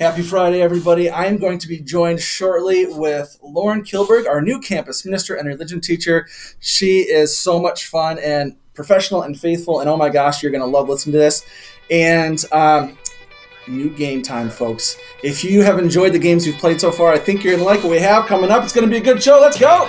Happy Friday, everybody. I am going to be joined shortly with Lauren Kilberg, our new campus minister and religion teacher. She is so much fun and professional and faithful, and oh my gosh, you're going to love listening to this. And um, new game time, folks. If you have enjoyed the games we've played so far, I think you're going to like what we have coming up. It's going to be a good show. Let's go.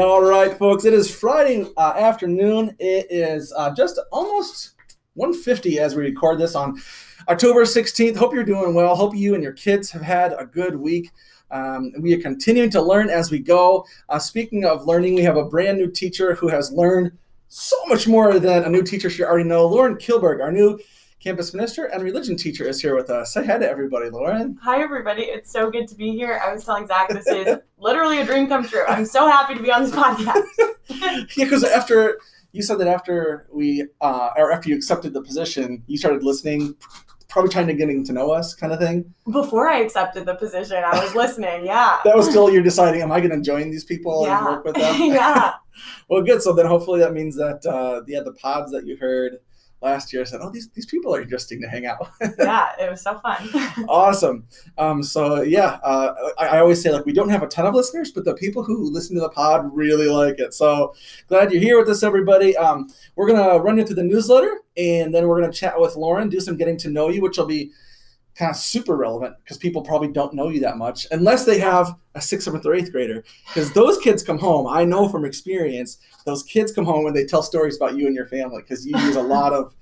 All right, folks. It is Friday uh, afternoon. It is uh, just almost 150 as we record this on October 16th. Hope you're doing well. Hope you and your kids have had a good week. Um, we are continuing to learn as we go. Uh, speaking of learning, we have a brand new teacher who has learned so much more than a new teacher should already know. Lauren Kilberg, our new campus minister and religion teacher, is here with us. Say hi to everybody, Lauren. Hi, everybody. It's so good to be here. I was telling Zach this is literally a dream come true. I'm so happy to be on this podcast. yeah, because after you said that after we uh, or after you accepted the position, you started listening, probably trying to getting to know us, kind of thing. Before I accepted the position, I was listening. Yeah. that was still you're deciding, am I going to join these people yeah. and work with them? yeah. well, good. So then hopefully that means that uh, yeah, the pods that you heard last year. I said, "Oh, these these people are interesting to hang out." with. yeah, it was so fun. awesome. Um, so yeah, uh, I, I, always say like we don't have a ton of listeners, but the people who listen to the pod really like it. So glad you're here with us, everybody. Um, we're gonna run you through the newsletter, and then we're gonna chat with Lauren, do some getting to know you, which will be kind of super relevant because people probably don't know you that much unless they have a sixth, seventh, or eighth grader. Because those kids come home, I know from experience, those kids come home and they tell stories about you and your family because you use a lot of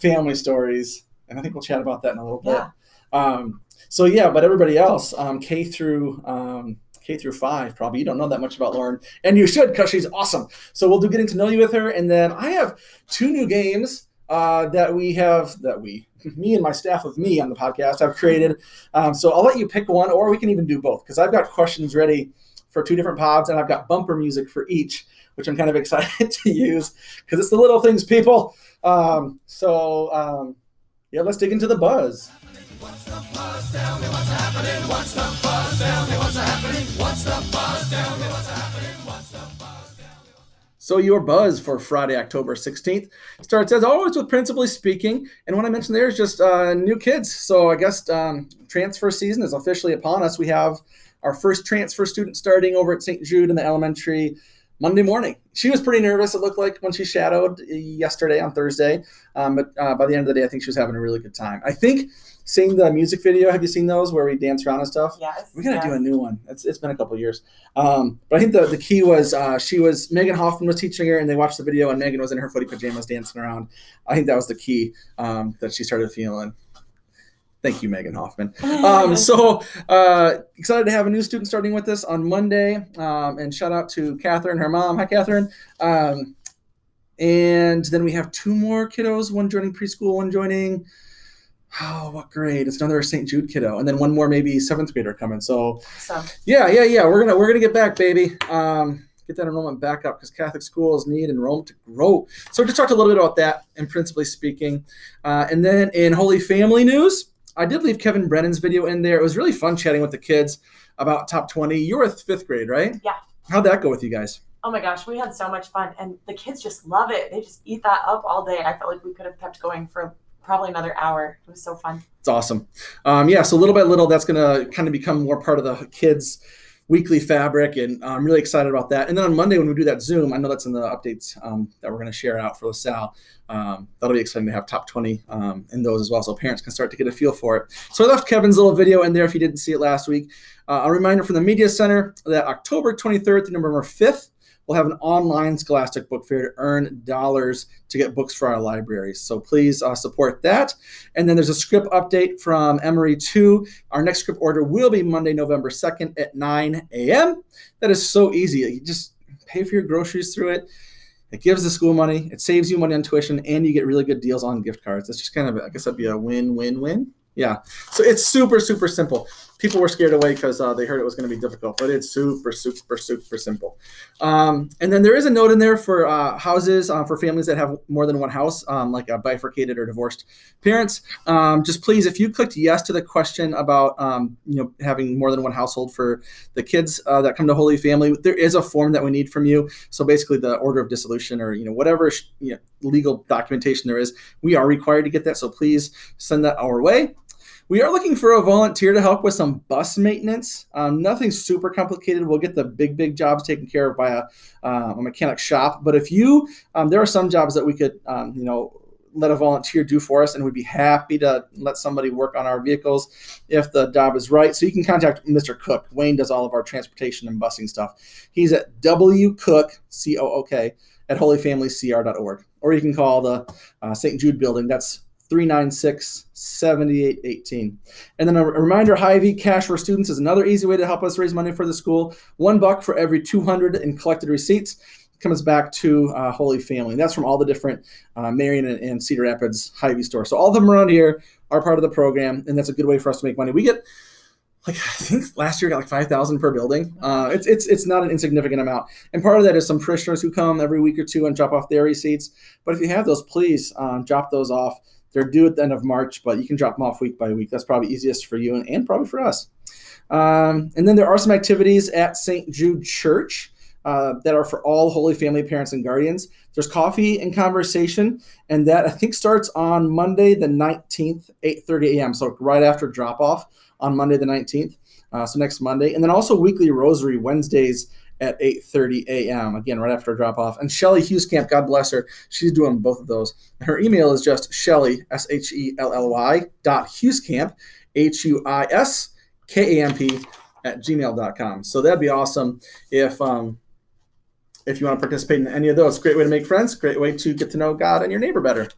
family stories. And I think we'll chat about that in a little bit. Yeah. Um, so yeah, but everybody else, um, K through um, K through five, probably you don't know that much about Lauren, and you should because she's awesome. So we'll do getting to know you with her, and then I have two new games uh, that we have that we me and my staff of me on the podcast have created. Um, so I'll let you pick one, or we can even do both because I've got questions ready for two different pods, and I've got bumper music for each, which I'm kind of excited to use because it's the little things, people. Um, so um, yeah, let's dig into the buzz. What's the buzz? Tell me what's happening. What's the buzz? Tell me what's happening. What's the buzz? Tell me what's happening. So your buzz for Friday, October 16th starts as always with principally speaking. And what I mentioned there is just uh, new kids. So I guess um, transfer season is officially upon us. We have our first transfer student starting over at St. Jude in the elementary Monday morning. She was pretty nervous, it looked like, when she shadowed yesterday on Thursday. Um, but uh, by the end of the day, I think she was having a really good time. I think seeing the music video. Have you seen those where we dance around and stuff? Yes. We gotta yes. do a new one. It's, it's been a couple years. Um, but I think the, the key was uh, she was Megan Hoffman was teaching her, and they watched the video, and Megan was in her footy pajamas dancing around. I think that was the key um, that she started feeling. Thank you, Megan Hoffman. Um, so uh, excited to have a new student starting with us on Monday. Um, and shout out to Catherine, her mom. Hi, Catherine. Um, and then we have two more kiddos, one joining preschool, one joining oh, what grade? It's another St. Jude kiddo, and then one more maybe seventh grader coming. So, so. yeah, yeah, yeah. We're gonna we're gonna get back, baby. Um, get that enrollment back up because Catholic schools need enrollment to grow. So, just talked a little bit about that, and principally speaking, uh, and then in Holy Family news, I did leave Kevin Brennan's video in there. It was really fun chatting with the kids about top twenty. You were fifth grade, right? Yeah. How'd that go with you guys? Oh my gosh, we had so much fun, and the kids just love it. They just eat that up all day. I felt like we could have kept going for probably another hour. It was so fun. It's awesome. Um, yeah, so little by little, that's going to kind of become more part of the kids' weekly fabric, and I'm really excited about that. And then on Monday when we do that Zoom, I know that's in the updates um, that we're going to share out for LaSalle. Um, that'll be exciting to have top 20 um, in those as well, so parents can start to get a feel for it. So I left Kevin's little video in there if you didn't see it last week. Uh, a reminder from the Media Center that October 23rd to November 5th, we'll have an online Scholastic book fair to earn dollars to get books for our libraries. So please uh, support that. And then there's a scrip update from Emory 2. Our next scrip order will be Monday, November 2nd at 9 a.m. That is so easy. You just pay for your groceries through it. It gives the school money, it saves you money on tuition, and you get really good deals on gift cards. It's just kind of, I guess that'd be a win win win. Yeah. So it's super, super simple. People were scared away because uh, they heard it was going to be difficult, but it's super, super, super simple. Um, and then there is a note in there for uh, houses uh, for families that have more than one house, um, like bifurcated or divorced parents. Um, just please, if you clicked yes to the question about um, you know having more than one household for the kids uh, that come to Holy Family, there is a form that we need from you. So basically, the order of dissolution or you know whatever you know, legal documentation there is, we are required to get that. So please send that our way. We are looking for a volunteer to help with some bus maintenance. Um, nothing super complicated. We'll get the big, big jobs taken care of by a, uh, a mechanic shop. But if you, um, there are some jobs that we could, um, you know, let a volunteer do for us, and we'd be happy to let somebody work on our vehicles if the job is right. So you can contact Mr. Cook. Wayne does all of our transportation and busing stuff. He's at W Cook C O O K at holyfamilycr.org, or you can call the uh, St. Jude building. That's 396 7818. And then a reminder Hy-Vee Cash for Students is another easy way to help us raise money for the school. One buck for every 200 in collected receipts comes back to uh, Holy Family. That's from all the different uh, Marion and, and, Cedar Rapids Hy-Vee stores. So all of them around here are part of the program, and that's a good way for us to make money. We get like I think last year got like five thousand per building. Uh, it's it's it's not an insignificant amount, and part of that is some parishioners who come every week or two and drop off their receipts. But if you have those, please um, drop those off. They're due at the end of March, but you can drop them off week by week. That's probably easiest for you and, and probably for us. Um, and then there are some activities at St. Jude Church. Uh, that are for all Holy Family parents and guardians. There's coffee and conversation, and that I think starts on Monday the 19th, 8:30 a.m. So right after drop off on Monday the 19th. Uh, so next Monday, and then also weekly Rosary Wednesdays at 8.30 a.m. Again, right after drop off. And Shelly Huiskamp, God bless her, she's doing both of those. Her email is just Shelly, S-H-E-L-L-Y dot Huiskamp, H-U-I-S-K-A-M-P at gmail.com. So that'd be awesome if um, if you want to participate in any of those. Great way to make friends, great way to get to know God and your neighbor better.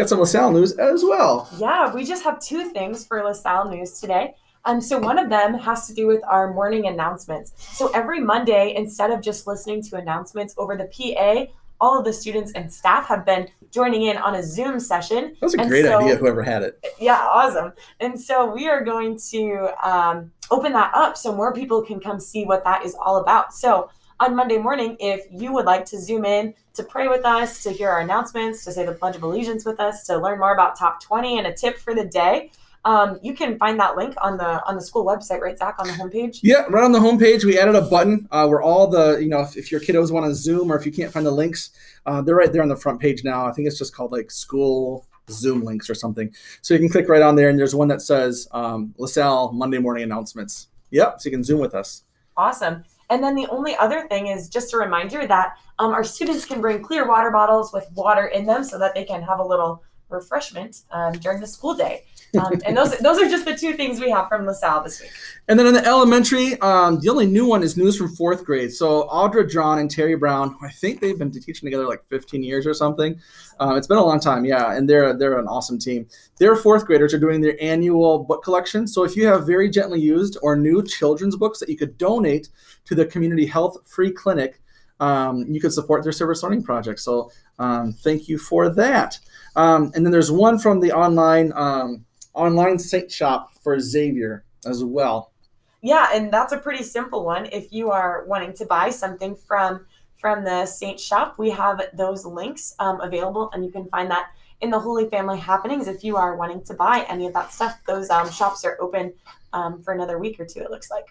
Got some LaSalle news as well. Yeah, we just have two things for LaSalle news today. Um, so one of them has to do with our morning announcements. So every Monday, instead of just listening to announcements over the PA, all of the students and staff have been joining in on a Zoom session. That was a and great so, idea, whoever had it. Yeah, awesome. And so we are going to um, open that up so more people can come see what that is all about. So on Monday morning, if you would like to Zoom in to pray with us, to hear our announcements, to say the Pledge of Allegiance with us, to learn more about Top 20 and a tip for the day, um, you can find that link on the on the school website, right, Zach, on the homepage. Yeah, right on the homepage, we added a button uh, where all the you know if, if, your kiddos want to Zoom or if you can't find the links, uh, they're right there on the front page now. I think it's just called like school Zoom links or something. So you can click right on there, and there's one that says um, LaSalle Monday morning announcements. Yep, so you can Zoom with us. Awesome. And then the only other thing is just a reminder that um, our students can bring clear water bottles with water in them so that they can have a little refreshment um, during the school day. Um, and those those are just the two things we have from LaSalle this week. And then in the elementary, um, the only new one is news from fourth grade. So Audra John and Terry Brown, I think they've been teaching together like 15 years or something. Uh, it's been a long time, yeah, and they're they're an awesome team. Their fourth graders are doing their annual book collection. So if you have very gently used or new children's books that you could donate to the community health free clinic, um, you could support their service learning project. So um, thank you for that. Um, and then there's one from the online um, online Saint shop for Xavier as well. Yeah, and that's a pretty simple one. If you are wanting to buy something from from the Saint shop, we have those links um, available, and you can find that in the Holy Family Happenings. If you are wanting to buy any of that stuff, those um, shops are open um, for another week or two. It looks like.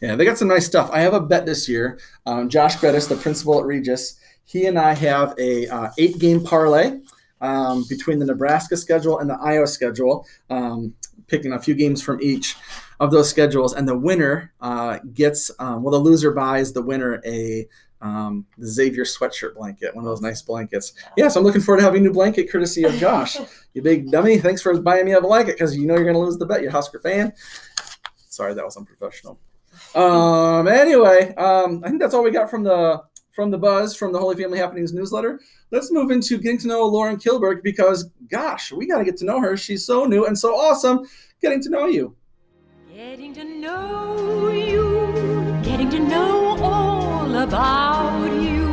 Yeah, they got some nice stuff. I have a bet this year. Um, Josh Gredis, the principal at Regis, he and I have a uh, eight game parlay um, between the Nebraska schedule and the Iowa schedule, um, picking a few games from each of those schedules. And the winner uh, gets, um, well, the loser buys the winner a um, the Xavier sweatshirt blanket, one of those nice blankets. Yeah, so I'm looking forward to having a new blanket courtesy of Josh. you big dummy. Thanks for buying me a blanket because you know you're going to lose the bet. You're a Husker fan. Sorry, that was unprofessional. Um, anyway, um, I think that's all we got from the from the buzz from the Holy Family Happenings newsletter. Let's move into getting to know Lauren Kilberg because, gosh, we got to get to know her. She's so new and so awesome getting to know you. Getting to know you, getting to know all about you,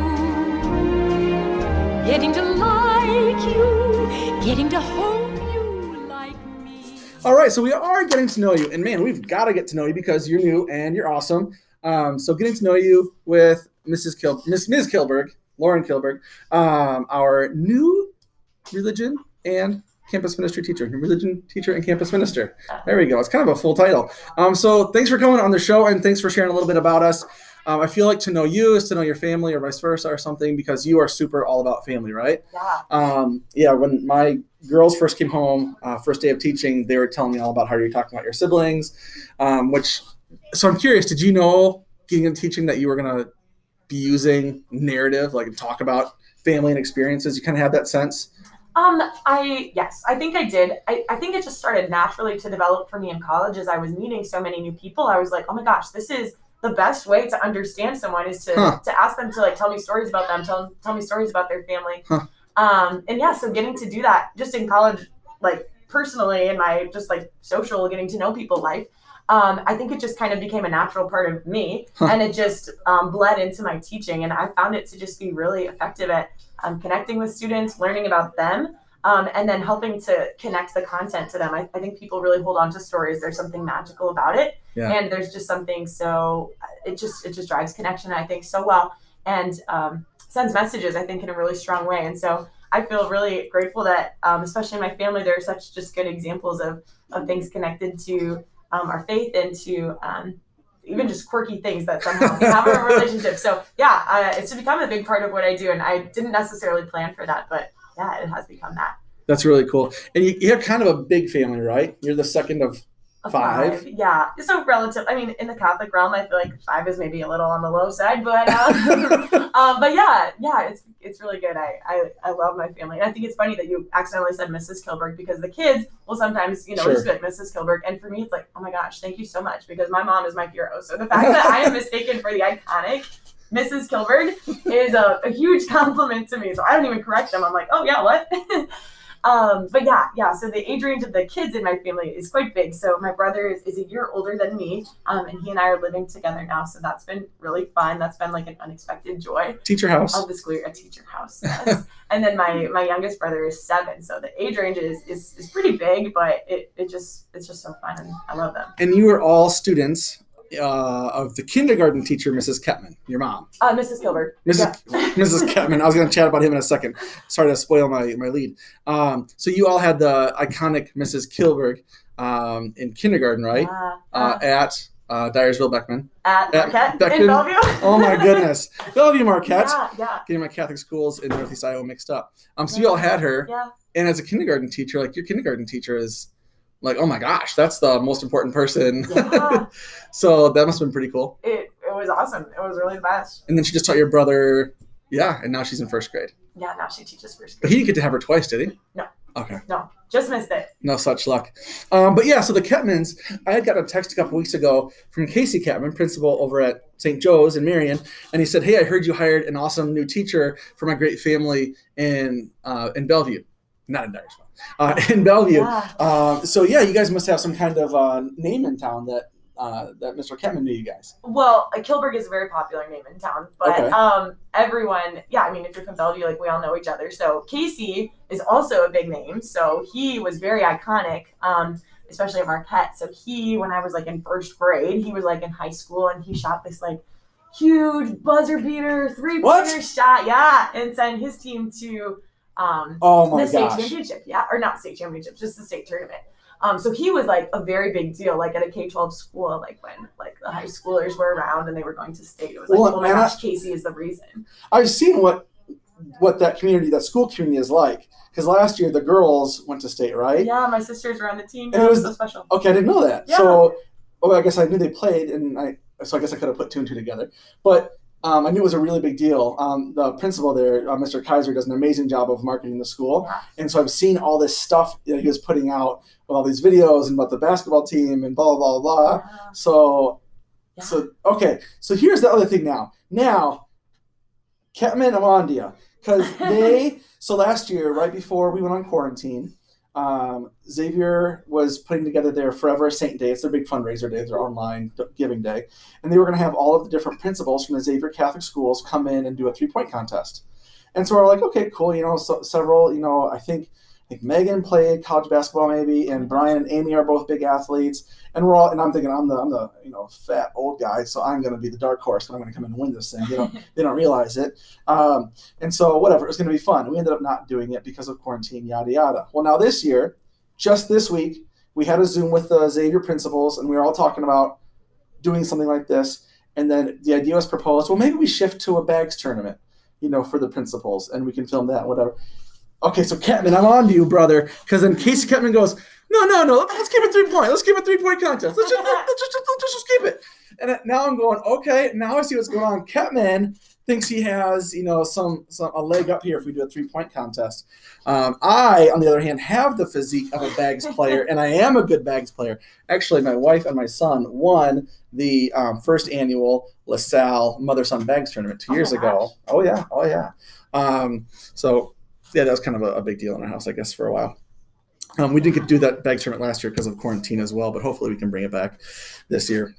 getting to like you, getting to hope you like me. All right, so we are getting to know you, and man, we've got to get to know you because you're new and you're awesome. Um, so getting to know you with Mrs. Kil- Miss Ms. Kilberg, Lauren Kilberg, um, our new religion and campus ministry teacher, New religion teacher and campus minister. There we go. It's kind of a full title. Um, so thanks for coming on the show and thanks for sharing a little bit about us. Um, I feel like to know you is to know your family or vice versa or something because you are super all about family, right? Yeah. Um, yeah, when my girls first came home, uh, first day of teaching, they were telling me all about how you're talking about your siblings, um, which, so I'm curious, did you know getting into teaching that you were going to be using narrative, like talk about family and experiences? You kind of had that sense? Um, I yes, I think I did. I, I think it just started naturally to develop for me in college as I was meeting so many new people. I was like, oh my gosh, this is the best way to understand someone is to Huh. to ask them to like tell me stories about them, tell tell me stories about their family. Huh. Um, and yeah, so getting to do that just in college, like personally in my just like social getting to know people life. Um, I think it just kind of became a natural part of me, Huh. and it just um, bled into my teaching, and I found it to just be really effective at um, connecting with students, learning about them, um, and then helping to connect the content to them. I, I think people really hold on to stories. There's something magical about it, Yeah. and there's just something so it just it just drives connection. I think so well, and um, sends messages. I think in a really strong way, and so. I feel really grateful that, um, especially in my family, there are such just good examples of, of things connected to um, our faith into um, even just quirky things that somehow we have in a relationship. So yeah, uh, it's to become a big part of what I do, and I didn't necessarily plan for that, but yeah, it has become that. That's really cool. And you, you have kind of a big family, right? You're the second of A Five? yeah. So relative. I mean, in the Catholic realm, I feel like five is maybe a little on the low side, but um, um, but yeah, yeah, it's it's really good. I, I I love my family, and I think it's funny that you accidentally said Mrs. Kilberg because the kids will sometimes you know Sure. just be like Mrs. Kilberg, and for me it's like oh my gosh, thank you so much because my mom is my hero. So the fact that I am mistaken for the iconic. Mrs. Kilberg is a, a huge compliment to me. So I don't even correct them. I'm like, oh yeah, what? Um, but yeah, yeah. So the age range of the kids in my family is quite big. So my brother is, is a year older than me, um, and he and I are living together now. So that's been really fun. That's been like an unexpected joy teacher house. of the school year, a teacher house. Yes. and then my my youngest brother is seven. So the age range is is, is pretty big, but it, it just it's just so fun, and I love them. And you were all students uh, of the kindergarten teacher, Mrs. Ketman, your mom. Uh, Mrs. Gilbert. Mrs. Mrs. Ketman. I was going to chat about him in a second. Sorry to spoil my, my lead. Um, so you all had the iconic Mrs. Kilberg um, in kindergarten, right? Uh, Uh, at uh, Dyersville Beckman. at at Marquette Beckman. in Bellevue. Oh my goodness. Bellevue Marquette. Yeah, yeah, Getting my Catholic schools in Northeast Iowa mixed up. Um, so you all had her. yeah. And as a kindergarten teacher, like your kindergarten teacher is like, oh my gosh, that's the most important person. Yeah. so that must have been pretty cool. It it was awesome. It was really the best. And then she just taught your brother. Yeah, and now she's in first grade. Yeah, now she teaches first But grade. he didn't get to have her twice, did he? No. Okay. No, just missed it. No such luck. Um, but yeah, so the Ketmans, I had got a text a couple weeks ago from Casey Ketman, principal over at St. Joe's in Marion, and he said, "Hey, I heard you hired an awesome new teacher for my great family in uh, in Bellevue, not in Dyersville, uh, in Bellevue. Yeah. Um, so yeah, you guys must have some kind of uh, name in town that uh, that Mr. Ketman knew you guys. Well, Kilberg is a very popular name in town, but Okay. um, everyone, yeah, I mean, if you're from Bellevue, like we all know each other. So Casey is also a big name. So he was very iconic, um, especially at Marquette. So he, when I was like in first grade, he was like in high school, and he shot this like huge buzzer beater three pointer shot, yeah, and sent his team to um, Oh my the state gosh! championship, yeah, or not state championship, just the state tournament. Um, so he was like a very big deal, like at a K twelve school, like when like the high schoolers were around and they were going to state. It was like, Well, oh my and I- gosh, Casey is the reason. I've seen what what that community, that school community, is like. Because last year the girls went to state, right? Yeah, my sisters were on the team. And it was- was so special. Okay, I didn't know that. Yeah. So, well, I guess I knew they played, and I so I guess I could have put two and two together. But um, I knew it was a really big deal. Um, the principal there, uh, Mr. Kaiser, does an amazing job of marketing the school, and so I've seen all this stuff that he was putting out with all these videos and about the basketball team and blah blah blah blah. Yeah. So, Yeah. so okay. So here's the other thing now. Now, Ketman Amandia, because they so last year, right before we went on quarantine, um, Xavier was putting together their Forever Saint Day. It's their big fundraiser day, their online giving day, and they were going to have all of the different principals from the Xavier Catholic schools come in and do a three point contest. And so we're like, okay, cool. You know, so, several. You know, I think Think Megan played college basketball maybe, and Brian and Amy are both big athletes. And we're all, and I'm thinking I'm the I'm the you know fat old guy, so I'm going to be the dark horse, and I'm going to come in and win this thing. You know, they don't realize it. Um, and so whatever, it was going to be fun. We ended up not doing it because of quarantine, yada yada. Well, now this year, just this week, we had a Zoom with the Xavier principals, and we were all talking about doing something like this. And then the idea was proposed. Well, maybe we shift to a bags tournament, you know, for the principals, and we can film that, whatever. Okay, so Ketman, I'm on to you, brother, because then Casey Ketman goes, no, no, no, let's keep it three point. Let's keep it three point contest. Let's just, let's just, let's just keep it. And now I'm going, okay, now I see what's going on. Ketman thinks he has, you know, some, some a leg up here if we do a three point contest. Um, I, on the other hand, have the physique of a bags player, and I am a good bags player. Actually, my wife and my son won the um, first annual LaSalle mother son bags tournament two Oh years ago. Oh yeah, oh yeah. Um, so yeah, that was kind of a, a big deal in our house, I guess, for a while. Um, we didn't get to do that bag tournament last year because of quarantine as well, but hopefully we can bring it back this year.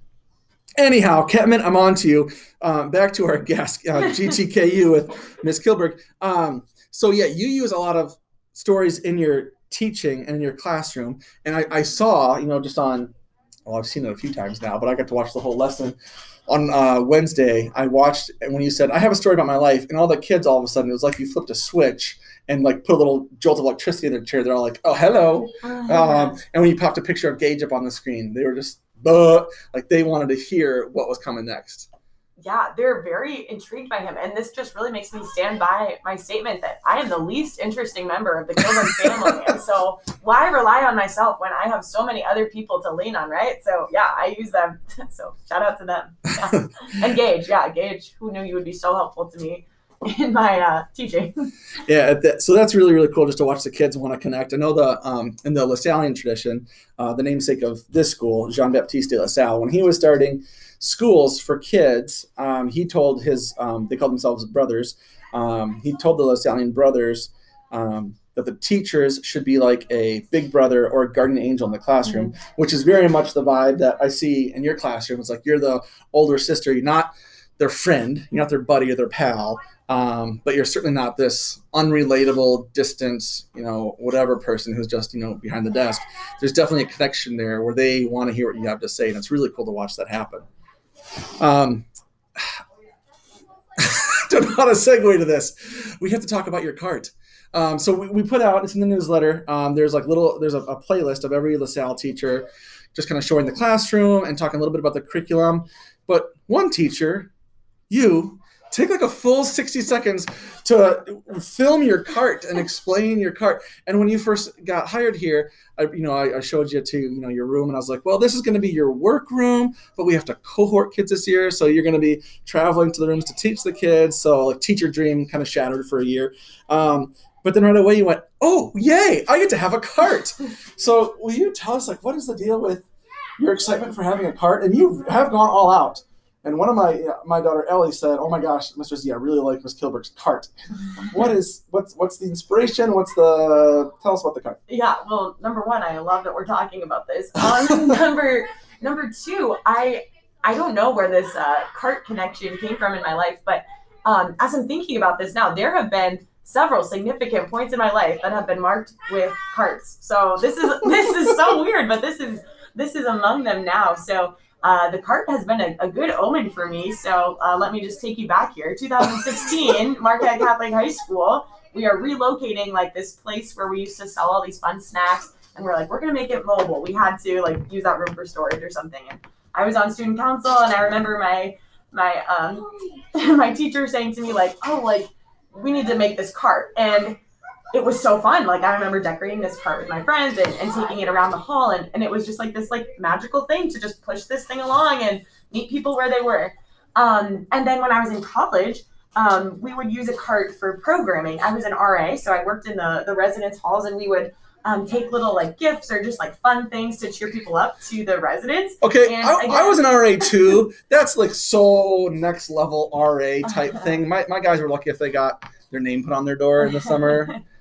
Anyhow, Ketman, I'm on to you. Um, back to our guest, uh, GTKU with Miss Kilberg. Um, so yeah, you use a lot of stories in your teaching and in your classroom, and I, I saw, you know, just on, well, I've seen it a few times now, but I got to watch the whole lesson on uh, Wednesday. I watched when you said I have a story about my life, and all the kids all of a sudden it was like you flipped a switch and like put a little jolt of electricity in their chair. They're all like, "Oh, hello." Um, and when you popped a picture of Gage up on the screen, they were just Buh! like they wanted to hear what was coming next. yeah, they're very intrigued by him. And this just really makes me stand by my statement that I am the least interesting member of the Kilberg family. and so why rely on myself when I have so many other people to lean on, right? So yeah, I use them. so shout out to them. Yeah. and Gage, yeah, Gage, who knew you would be so helpful to me in my uh, teaching. Yeah, that, so that's really really cool just to watch the kids want to connect. I know the um, in the LaSallian tradition, uh, the namesake of this school, Jean Baptiste de La Salle, when he was starting schools for kids, um, he told his um, they called themselves brothers. Um, he told the LaSallian brothers um, that the teachers should be like a big brother or a guardian angel in the classroom, which is very much the vibe that I see in your classroom. It's like you're the older sister, you're not their friend, you're not their buddy or their pal um, but you're certainly not this unrelatable, distant, you know, whatever person who's just, you know, behind the desk. There's definitely a connection there where they want to hear what you have to say, and it's really cool to watch that happen. Um, don't know how to segue to this. We have to talk about your cart. Um, so we, we put out it's in the newsletter. Um, there's like little there's a, a playlist of every LaSalle teacher, just kind of showing the classroom and talking a little bit about the curriculum. But one teacher, you take like a full 60 seconds to film your cart and explain your cart. And when you first got hired here I, you know I, I showed you to you know your room and i was like well this is going to be your work room but we have to cohort kids this year so you're going to be traveling to the rooms to teach the kids. So like teacher dream kind of shattered for a year. Um, but then right away you went oh yay i get to have a cart. So will you tell us like what is the deal with your excitement for having a cart? And you have gone all out and one of my my daughter Ellie said, "Oh my gosh, Mr. Z, I really like Miss Kilberg's cart. What is what's what's the inspiration? What's the tell us about the cart? Yeah, well, number one, I love that we're talking about this. Um, number number two, I I don't know where this uh, cart connection came from in my life, but um, as I'm thinking about this now, there have been several significant points in my life that have been marked with carts. So this is this is so weird, but this is this is among them now. So. Uh, the cart has been a, a good omen for me. So uh, let me just take you back here. 2016, Marquette Catholic High School. We are relocating like this place where we used to sell all these fun snacks, and we're like, we're gonna make it mobile. We had to like use that room for storage or something. And I was on student council, and I remember my my um my teacher saying to me like, oh, like we need to make this cart, and it was so fun. Like I remember decorating this cart with my friends and, and taking it around the hall and, and it was just like this like magical thing to just push this thing along and meet people where they were. Um, and then when I was in college, um, we would use a cart for programming. I was an RA, so I worked in the, the residence halls and we would um, take little like gifts or just like fun things to cheer people up to the residents. Okay, I, again- I was an RA too. That's like so next level RA type thing. My my guys were lucky if they got their name put on their door in the summer.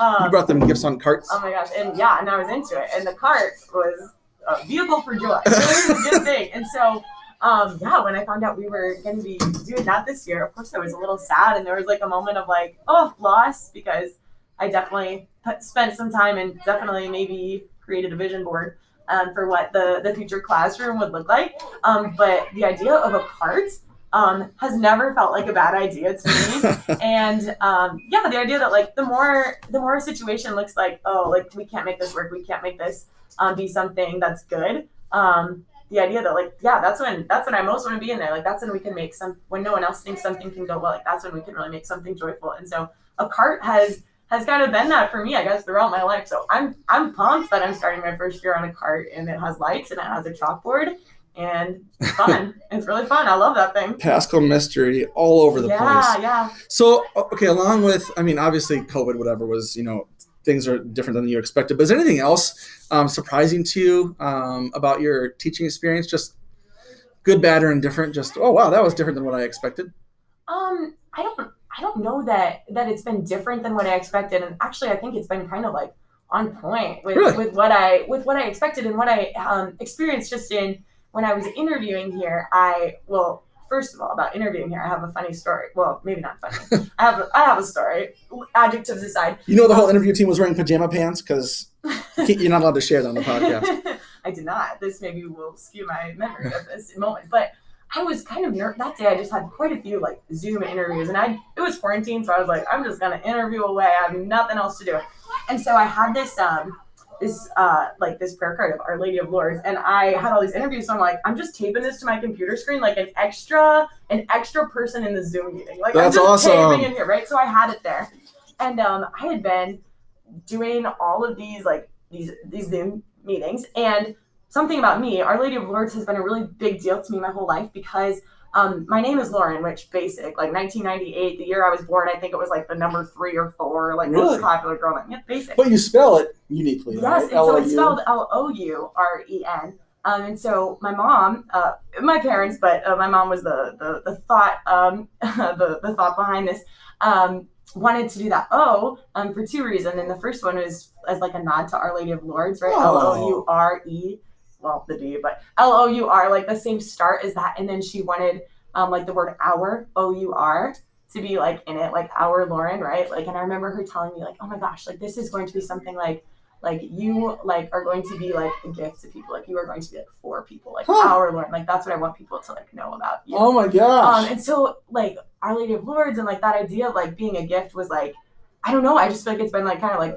You Um, brought them gifts on carts. Oh my gosh, and yeah, and I was into it, and the cart was a vehicle for joy. It was a good thing, and so. Um, yeah, when I found out we were going to be doing that this year, of course I was a little sad, and there was like a moment of like, oh, loss, because I definitely put, spent some time and definitely maybe created a vision board um, for what the, the future classroom would look like. Um, but the idea of a cart um, has never felt like a bad idea to me. and um, yeah, the idea that like the more the more a situation looks like, oh, like we can't make this work, we can't make this um, be something that's good. Um, the idea that like yeah, that's when that's when I most want to be in there. Like that's when we can make some when no one else thinks something can go well. Like that's when we can really make something joyful. And so a cart has has kind of been that for me, I guess, throughout my life. So I'm I'm pumped that I'm starting my first year on a cart and it has lights and it has a chalkboard and it's fun. it's really fun. I love that thing. Paschal mystery all over the yeah, place. yeah. So okay, along with I mean, obviously COVID, whatever was you know things are different than you expected. But is there anything else um, surprising to you um, about your teaching experience? Just good, bad, or indifferent? Just oh wow, that was different than what I expected. Um, I don't I don't know that that it's been different than what I expected, and actually, I think it's been kind of like on point with, Really? with what I with what I expected and what I um, experienced just in when I was interviewing here. I well, first of all, about interviewing here, I have a funny story. Well, maybe not funny. I have a, I have a story. Adjectives aside, You know, the whole interview team was wearing pajama pants because you're not allowed to share that on the podcast. I did not. This maybe will skew my memory of this moment, but I was kind of nervous that day. I just had quite a few like Zoom interviews, and I it was quarantine, so I was like, I'm just gonna interview away. I have nothing else to do, and so I had this um this uh like this prayer card of Our Lady of Lourdes, and I had all these interviews. So I'm like, I'm just taping this to my computer screen like an extra an extra person in the Zoom meeting. Like That's I'm just awesome. taping in here, right? So I had it there, and um I had been doing all of these like these these Zoom meetings and something about me, Our Lady of Lourdes has been a really big deal to me my whole life because um, my name is Lauren, which basic, like 1998, the year I was born, I think it was like the number three or four, like Really? most popular girl name. Yeah, basic. But you spell it uniquely. Yes, right? and so it's spelled L O U R E N. Um, and so my mom, uh, my parents, but uh, my mom was the the, the thought um, the the thought behind this. Um, wanted to do that O um, for two reasons, and the first one was as like a nod to Our Lady of Lourdes, right? Oh. L O U R E, well the D, but L O U R, like the same start as that, and then she wanted um, like the word our O U R to be like in it, like our Lauren, right? Like, and I remember her telling me like, oh my gosh, like this is going to be something like like you like are going to be like a gift to people. Like you are going to be like for people. Like Huh. our lord like that's what i want people to like know about you. Oh my gosh. um and so like our lady of Lourdes and like that idea of like being a gift was like i don't know. I just feel like it's been like kind of like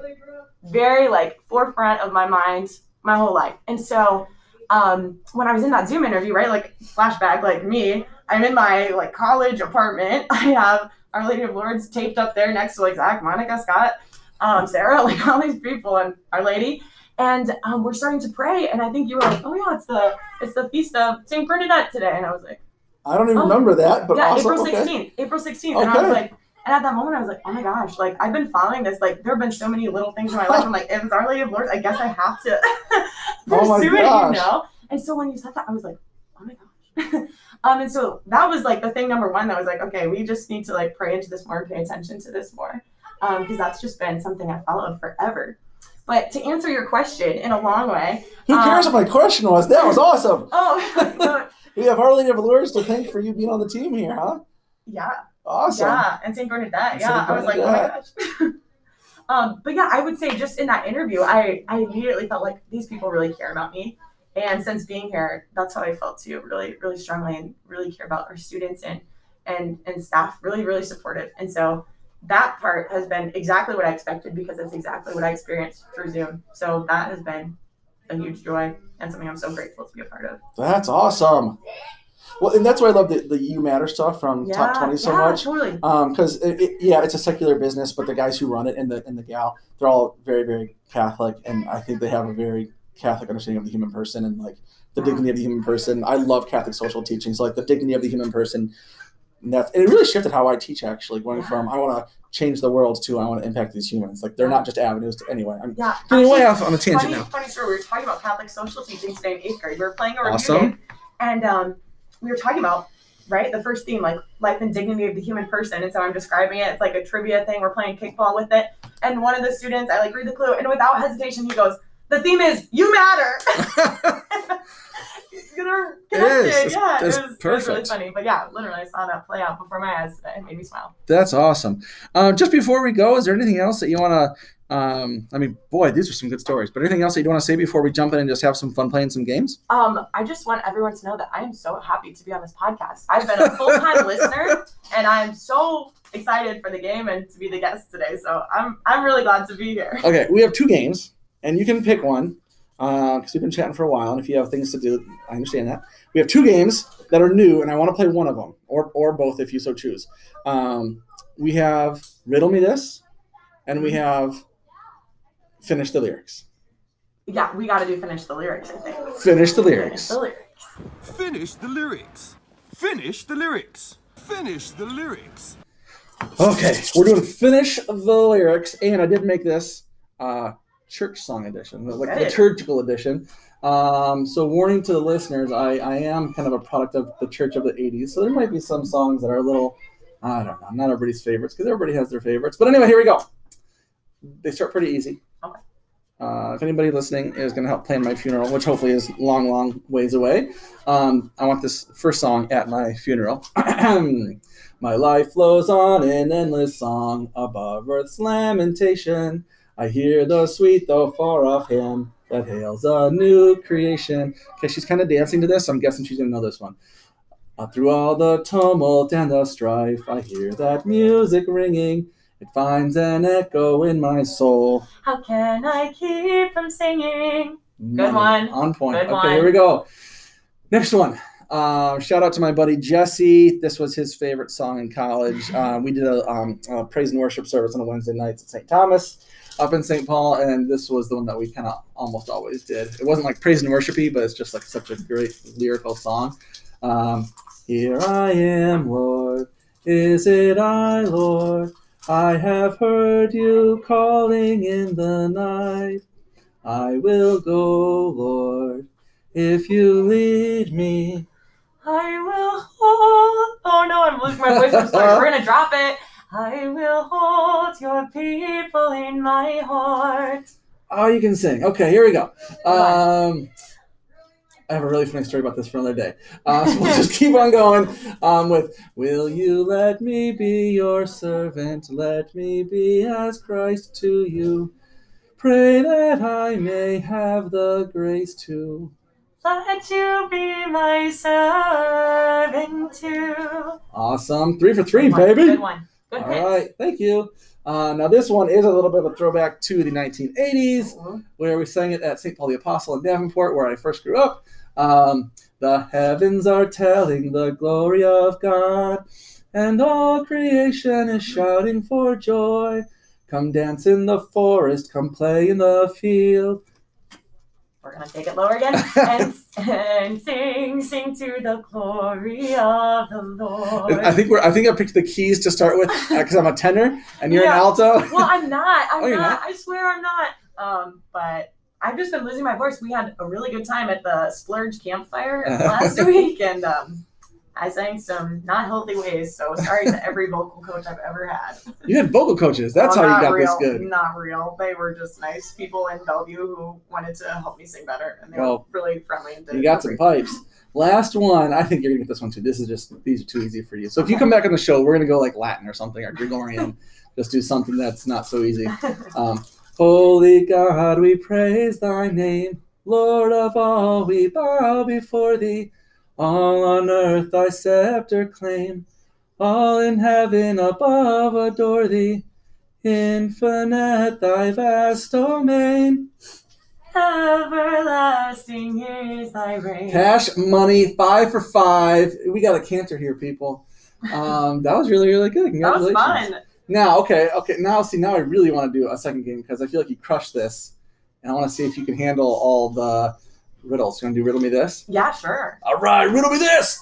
very like forefront of my mind my whole life. And so um when i was in that zoom interview right like flashback like me i'm in my like college apartment i have our lady of Lourdes taped up there next to like zach monica scott um, Sarah, like all these people and Our Lady, and um, we're starting to pray. And I think you were like, "Oh yeah, it's the it's the feast of Saint Bernadette today," and I was like, I don't even oh. remember that, but "Yeah, awesome. April okay. sixteenth, April sixteenth. And I was Okay. like, and at that moment, I was like, "Oh my gosh!" Like I've been following this. Like there have been so many little things in my life. I'm like, if it's Our Lady of Lourdes, I guess I have to Oh my pursue it, you gosh. know. And so when you said that, I was like, "Oh my gosh." Um, and so that was like the thing number one that was like, okay, we just need to like pray into this more and pay attention to this more um, because that's just been something I followed forever. But to answer your question in a long way, Who cares Um, what my question was? That was awesome. oh, We have of Lourdes to thank for you being on the team here, huh? yeah, Awesome. yeah, and Saint Bernadette, And yeah, I was like, oh my gosh. Um, but yeah, I would say just in that interview, I I immediately felt like these people really care about me, and since being here, that's how I felt too, really, really strongly, and really care about our students and and and staff, really, really supportive, and so. That part has been exactly what I expected because it's exactly what I experienced through Zoom. So that has been a huge joy and something I'm so grateful to be a part of. That's awesome. Well, and that's why I love the, the You Matter stuff from Top 20 so yeah, much. Totally. Um, because it, it, yeah, it's a secular business, but the guys who run it and the and the gal, they're all very very Catholic, and I think they have a very Catholic understanding of the human person and like the dignity of the human person. I love Catholic social teachings, like the dignity of the human person. And that's and it really shifted how I teach actually, going from I want to change the world to I want to impact these humans. Like they're not just avenues to anyway. I'm Yeah. getting way off on a tangent funny, now. funny story. We were talking about Catholic social teaching today in eighth grade. We were playing a Awesome. and um, we were talking about right the first theme, like life and dignity of the human person. And so I'm describing it. It's like a trivia thing. We're playing kickball with it, and one of the students, I like read the clue, and without hesitation, he goes, "The theme is you matter." can I, can I is. It's- Yeah, it's it was, it was really funny. But yeah, literally, I saw that play out before my eyes today. It made me smile. That's awesome. Uh, just before we go, is there anything else that you want to? Um, I mean, boy, these are some good stories. But anything else that you want to say before we jump in and just have some fun playing some games? Um, I just want everyone to know that I am so happy to be on this podcast. I've been a full time listener, and I'm so excited for the game and to be the guest today. So I'm I'm really glad to be here. Okay, we have two games, and you can pick one because we've been chatting for a while. And if you have things to do, I understand that. We have two games that are new, and I want to play one of them, or or both if you so choose. Um, we have riddle me this, and we have finish the lyrics. Yeah, we got to do finish the lyrics. I think. Finish the Finish lyrics. the lyrics. Finish the lyrics. Finish the lyrics. Finish the lyrics. Okay, we're doing finish the lyrics, and I did make this uh, church song edition, like Okay. liturgical edition. Um, so, warning to the listeners, I, I am kind of a product of the church of the '80s, so there might be some songs that are a little, I don't know, not everybody's favorites because everybody has their favorites. But anyway, here we go. They start pretty easy. Uh, if anybody listening is going to help plan my funeral, which hopefully is long, long ways away, um, I want this first song at my funeral. My life flows on in endless song above earth's lamentation. I hear the sweet though far off hymn that hails a new creation. Okay, she's kind of dancing to this. So I'm guessing she's gonna know this one. Uh, through all the tumult and the strife, I hear that music ringing. It finds an echo in my soul. How can I keep from singing? Money. one. On point. Good okay, one. here we go. Next one. Uh, shout out to my buddy Jesse. This was his favorite song in college. Uh, we did a, um, a praise and worship service on a Wednesday nights at St. Thomas up in St. Paul, and this was the one that we kind of almost always did. It wasn't like praise and worshipy, but it's just like such a great lyrical song. Um, Here I am, Lord. Is it I, Lord? I have heard you calling in the night. I will go, Lord, if you lead me. I will hold. Oh no, I'm losing my voice. I'm sorry. We're gonna drop it. I will hold your people in my heart. Oh, you can sing. Okay, here we go. Um, I have a really funny story about this for another day. Uh, so we'll just keep on going um, with Will you let me be your servant? Let me be as Christ to you. Pray that I may have the grace to. Let you be my servant too. Awesome. Three for three, Good one, baby. Good one. Good All right, thank you. Uh, now this one is a little bit of a throwback to the 1980s, Mhm. where we sang it at St. Paul the Apostle in Davenport, where I first grew up. Um, the heavens are telling the glory of God, and all creation is shouting for joy. Come dance in the forest, come play in the field. We're gonna take it lower again and, and sing, sing to the glory of the Lord. I think we're. I think I picked the keys to start with because I'm a tenor and you're Yeah. an alto. well, I'm not. I'm Oh, not. not? I swear I'm not. Um, but I've just been losing my voice. We had a really good time at the Splurge campfire last week, and um, I sang some not healthy ways. So sorry to every vocal coach I've ever had. You had vocal coaches. That's how you got real, this good. Not real. They were just nice people in Bellevue who wanted to help me sing better, and they Well, were really friendly. And You got some pipes. Last one. I think you're gonna get this one too. This is just these are too easy for you. So if you come back on the show, we're gonna go like Latin or something or Gregorian. just do something that's not so easy. Um, Holy God, we praise Thy name, Lord of all. We bow before Thee. All on earth Thy scepter claim. All in heaven above adore Thee. Infinite Thy vast domain. Everlasting is thy reign. Cash money, five for five. We got a cantor here, people. Um, that was really, really good. That was fun. Now, okay, okay. Now, see, now I really want to do a second game because I feel like you crushed this, and I want to see if you can handle all the riddles. You want to do riddle me this? Yeah, sure. All right, riddle me this.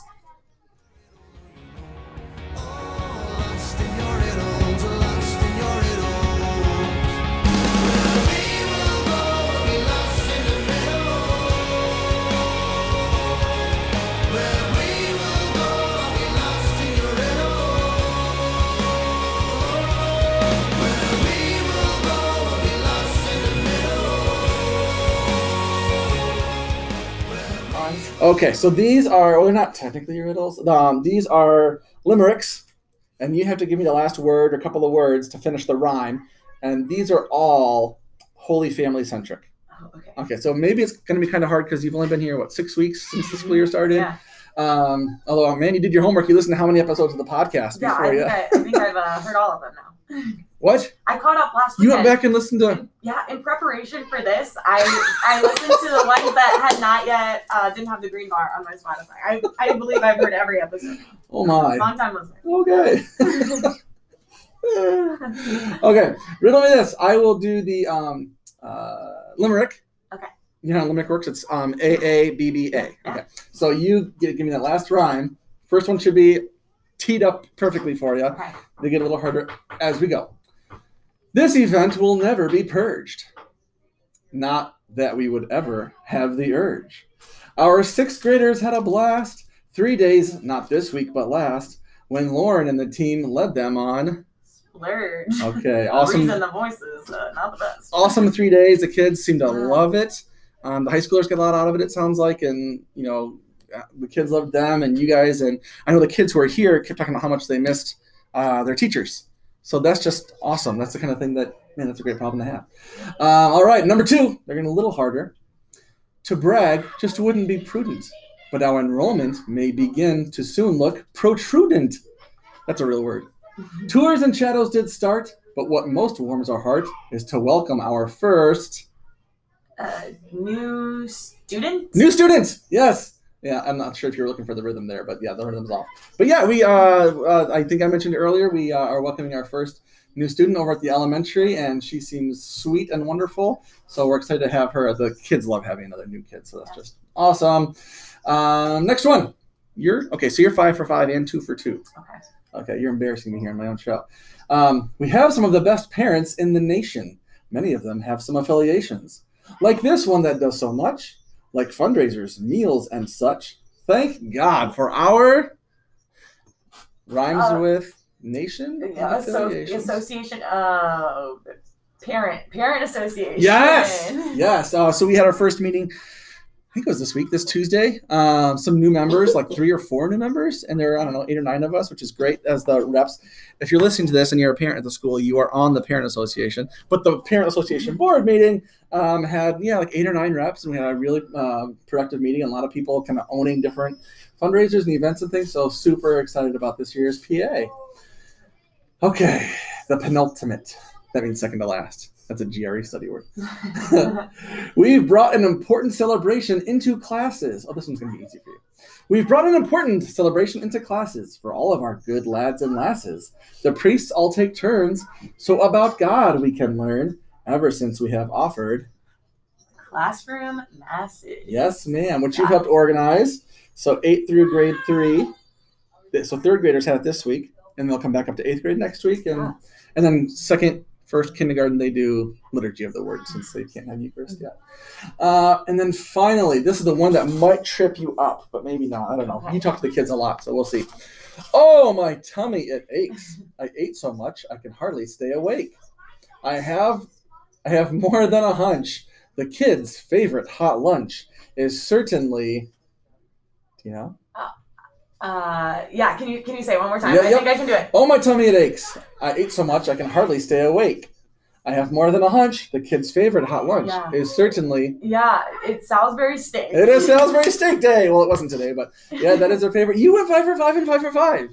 Okay, so these are well, they're not technically riddles. Um, these are limericks, and you have to give me the last word or couple of words to finish the rhyme. And these are all Holy Family centric. Oh, okay. Okay, so maybe it's going to be kind of hard because you've only been here what six weeks since the school year started. Yeah, Um, although, man, you did your homework. You listened to how many episodes of the podcast yeah. before I you? think, I, I think I've uh, heard all of them now. What? I caught up last week. You went back and listened to? Yeah, in preparation for this, I I listened to the ones that had not yet uh, didn't have the green bar on my Spotify. I, I believe I've heard every episode. Oh my. Long time listener. Okay. okay. Riddle me this. I will do the um, uh, limerick. Okay. You know how limerick works? It's um, A A B B A. Okay. So you get, give me that last rhyme. First one should be teed up perfectly for you. Okay. They get a little harder as we go. This event will never be purged. Not that we would ever have the urge. Our sixth graders had a blast. Three days, not this week, but last, when Lauren and the team led them on. Splurge. Okay, awesome. the voice is uh, not the best. Awesome three days. The kids seem to Yeah. love it. Um, the high schoolers get a lot out of it, it sounds like. And, you know, uh, the kids loved them and you guys. And I know the kids who are here kept talking about how much they missed uh, their teachers. So that's just awesome. That's the kind of thing that, man, that's a great problem to have. Um, all right, number two, they're going a little harder. To brag just wouldn't be prudent, but our enrollment may begin to soon look protrudent. That's a real word. Tours and shadows did start, but what most warms our heart is to welcome our first Uh, new student. new student. Yes. Yeah, I'm not sure if you're looking for the rhythm there, but yeah, the rhythm's off. But yeah, we, uh, uh, I think I mentioned earlier, we uh, are welcoming our first new student over at the elementary, and she seems sweet and wonderful. So we're excited to have her. The kids love having another new kid, so that's just awesome. Um, next one. You're okay. So you're five for five and two for two. Okay. Okay, you're embarrassing me here in my own show. Um, we have some of the best parents in the nation. Many of them have some affiliations, like this one that does so much, like fundraisers, meals, and such. Thank God for our rhymes Uh, with nation Yeah, so affiliations. association. Uh, parent parent association. Yes, yes. Uh, so we had our first meeting. I think it was this week, this Tuesday. Um, some new members, like three or four new members, and there are I don't know eight or nine of us, which is great as the reps. If you're listening to this and you're a parent at the school, you are on the parent association. But the parent association board meeting um, had yeah like eight or nine reps, and we had a really um, productive meeting. And a lot of people kind of owning different fundraisers and events and things. So super excited about this year's PA. Okay, the penultimate. That means second to last. That's a GRE study word. We've brought an important celebration into classes. Oh, this one's going to be easy for you. We've brought an important celebration into classes for all of our good lads and lasses. The priests all take turns, so about God we can learn ever since we have offered. Classroom masses. Yes, ma'am, which you helped organize. So, eight through grade three. So, third graders had it this week, and they'll come back up to eighth grade next week. And, and then, second, first kindergarten, they do liturgy of the word since they can't have Eucharist yet. Uh, and then finally, this is the one that might trip you up, but maybe not. I don't know. You talk to the kids a lot, so we'll see. Oh, my tummy, it aches. I ate so much I can hardly stay awake. I have I have more than a hunch. The kids' favorite hot lunch is certainly do you know? Uh, yeah. Can you can you say it one more time? Yeah, I yep. think I can do it. Oh my tummy it aches. I ate so much I can hardly stay awake. I have more than a hunch. The kids' favorite hot lunch Yeah. is certainly Yeah, it's Salisbury steak. it is Salisbury Steak Day. Well, it wasn't today, but yeah, that is their favorite. You went five for five and five for five.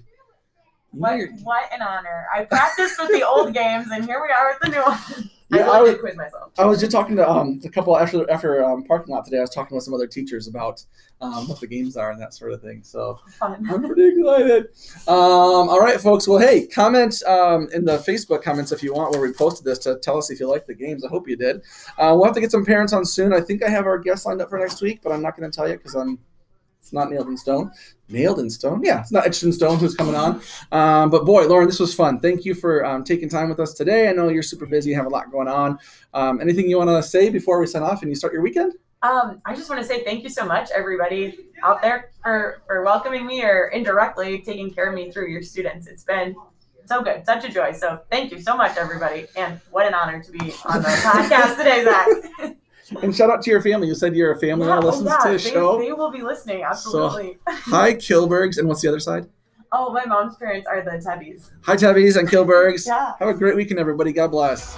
What, what an honor! I practiced with the old games, and here we are with the new one. Yeah, I I was- quiz myself. I was just talking to um, a couple after after um, parking lot today. I was talking with some other teachers about um, what the games are and that sort of thing. So Fun. I'm pretty excited. Um, all right, folks. Well, hey, comment um, in the Facebook comments if you want where we posted this to tell us if you like the games. I hope you did. Uh, we'll have to get some parents on soon. I think I have our guests lined up for next week, but I'm not going to tell you because I'm. It's not nailed in stone. Nailed in stone. Yeah, it's not etched in stone. Who's coming on? Um, but boy, Lauren, this was fun. Thank you for um, taking time with us today. I know you're super busy. You have a lot going on. Um, anything you want to say before we sign off and you start your weekend? Um, I just want to say thank you so much, everybody out there, for for welcoming me or indirectly taking care of me through your students. It's been so good, such a joy. So thank you so much, everybody, and what an honor to be on the podcast today, Zach. And shout out to your family. You said you're a family Yeah, that oh, listens yeah, to the they, show. they will be listening, absolutely. Hi, Kilbergs. And what's the other side? oh, my mom's parents are the Teddies. Hi, Tevies and Kilbergs. Yeah. Have a great weekend, everybody. God bless.